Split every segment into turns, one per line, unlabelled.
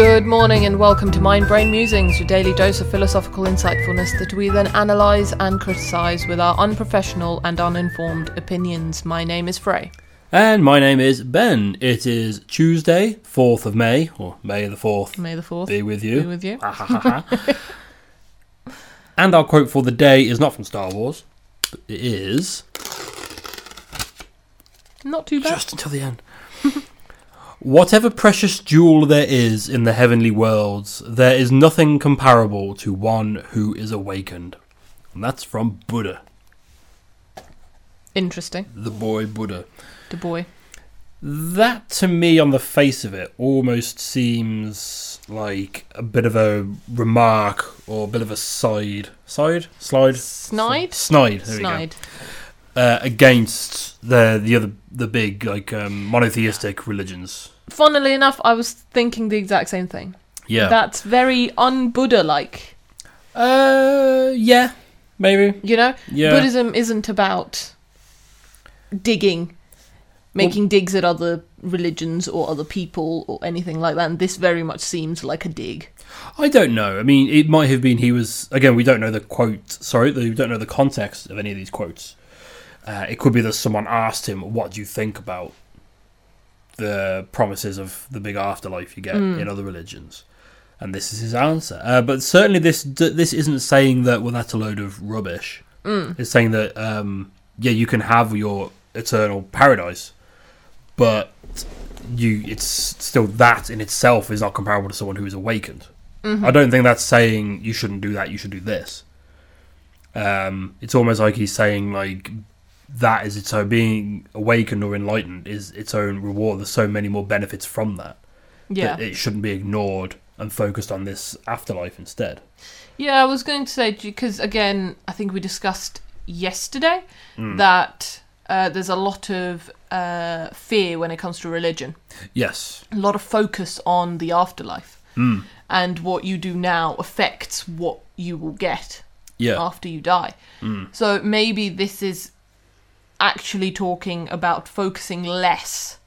Good morning and welcome to Mind Brain Musings, your daily dose of philosophical insightfulness that we then analyse and criticise with our unprofessional and uninformed opinions. My name is Frey.
And my name is Ben. It is Tuesday, 4th of May, or May the 4th.
May the 4th
Be with you.
be with you.
And our quote for the day is not from Star Wars, but it is
Not too bad.
just until the end. Whatever precious jewel there is in the heavenly worlds, there is nothing comparable to one who is awakened. And that's from Buddha,
Interesting.
the boy Buddha.
The boy.
That, to me, on the face of it, almost seems like a bit of a remark or a bit of a side, side, slide,
Snide?
snide, there we go.
Snide.
Uh, against the the other the big like um, monotheistic religions.
Funnily enough, I was thinking the exact same thing.
Yeah.
That's very un Buddha like.
uh, yeah, maybe.
You know?
Yeah.
Buddhism isn't about digging, making digs at other religions or other people or anything like that. And this very much seems like a dig.
I don't know. I mean, it might have been he was again. We don't know the quote. Sorry, we don't know the context of any of these quotes. Uh, it could be that someone asked him, "What do you think about the promises of the big afterlife you get in other religions?" And this is his answer. Uh, but certainly, this this isn't saying that well, that's a load of rubbish. It's saying that um, yeah, you can have your eternal paradise, but you it's still that in itself is not comparable to someone who is awakened. I don't think that's saying you shouldn't do that. You should do this. Um, it's almost like he's saying like that is its own being awakened or enlightened is its own reward. There's so many more benefits from that.
Yeah.
that it shouldn't be ignored and focused on this afterlife instead.
Yeah, I was going to say because again, I think we discussed yesterday
Hmm.
that uh, there's a lot of uh, fear when it comes to religion.
Yes.
A lot of focus on the afterlife,
Mm.
and what you do now affects what you will get
Yeah.
after you die. So maybe this is actually talking about focusing less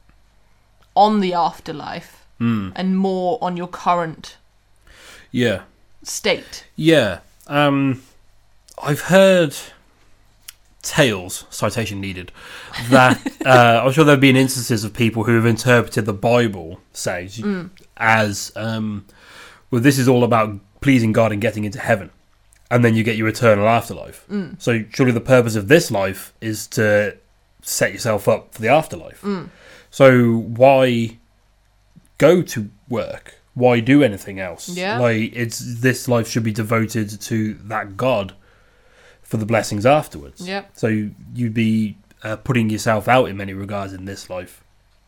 on the afterlife
Mm.
and more on your current
Yeah.
state.
Yeah. Um, I've heard tales, citation needed, that uh, I'm sure there have been instances of people who have interpreted the Bible, say, as, um, well, this is all about pleasing God and getting into heaven. And then you get your eternal afterlife. So, surely the purpose of this life is to set yourself up for the afterlife. So, why go to work? Why do anything else?
Yeah.
Like it's this life should be devoted to that God for the blessings afterwards.
Yep.
So you- you'd be uh, putting yourself out in many regards in this life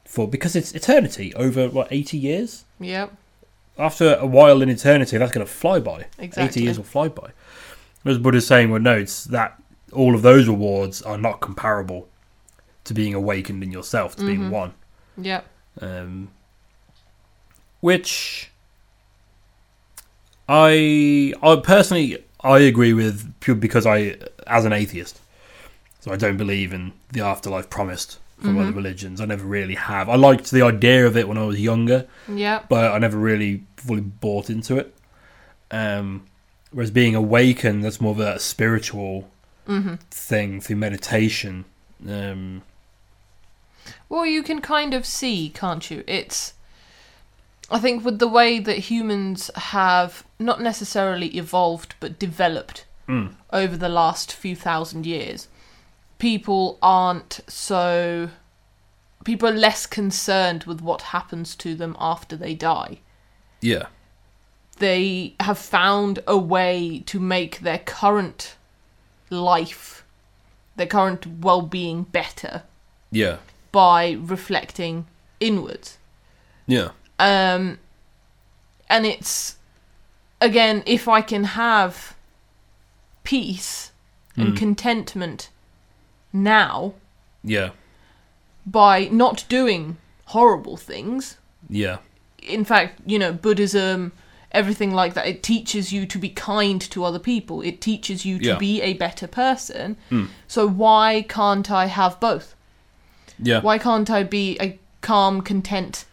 for because it's eternity over what eighty years.
Yep.
After a while in eternity, that's going to fly by.
Exactly.
Eighty years will fly by. Whereas Buddha's saying, well, no, it's that all of those rewards are not comparable to being awakened in yourself, to
Mm-hmm.
being one.
Yep.
Um, which I I personally I agree with pure because I as an atheist, so I don't believe in the afterlife promised from other religions. I never really have. I liked the idea of it when I was younger,
Yep.
but I never really fully bought into it. Um, whereas being awakened, that's more of a spiritual thing through meditation. Um,
Well, you can kind of see, can't you? It's. I think with the way that humans have not necessarily evolved but developed
mm,
over the last few thousand years, people aren't so. People are less concerned with what happens to them after they die.
yeah,
They have found a way to make their current life, their current well being better
yeah,
by reflecting inwards.
yeah,
Um, and it's again, if I can have peace and contentment now
yeah,
by not doing horrible things.
yeah.
In fact, you know, Buddhism, everything like that, it teaches you to be kind to other people. It teaches you to
Yeah.
be a better person. Hmm. So why can't I have both?
Yeah.
Why can't I be a calm, content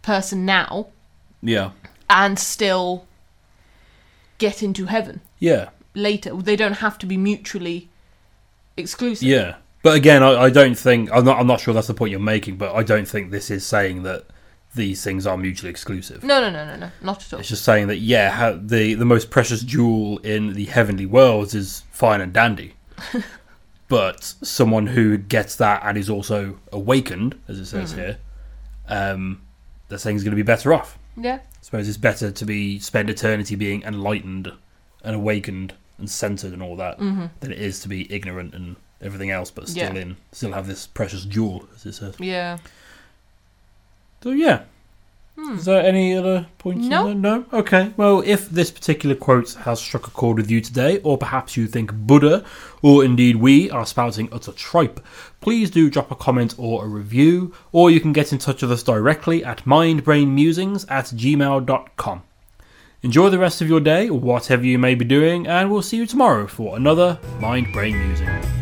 person now
Yeah.
and still get into heaven
Yeah.
later. They don't have to be mutually exclusive.
Yeah. But again, I, I don't think I'm not I'm not sure that's the point you're making, but I don't think this is saying that these things are mutually exclusive.
No, no, no, no, no, not at all.
It's just saying that yeah, the the most precious jewel in the heavenly worlds is fine and dandy, but someone who gets that and is also awakened, as it says here, um, they're saying is going to be better off.
Yeah,
I suppose it's better to be spend eternity being enlightened and awakened and centered and all that
Mm-hmm.
than it is to be ignorant and everything else, but still
Yeah.
in still have this precious jewel, as it says.
yeah.
So yeah.
Hmm.
Is there any other points?
No.
No. Okay. Well, if this particular quote has struck a chord with you today, or perhaps you think Buddha, or indeed we, are spouting utter tripe, please do drop a comment or a review, or you can get in touch with us directly at mindbrainmusings at gmail.com. Enjoy the rest of your day, whatever you may be doing, and we'll see you tomorrow for another Mind Brain Musing.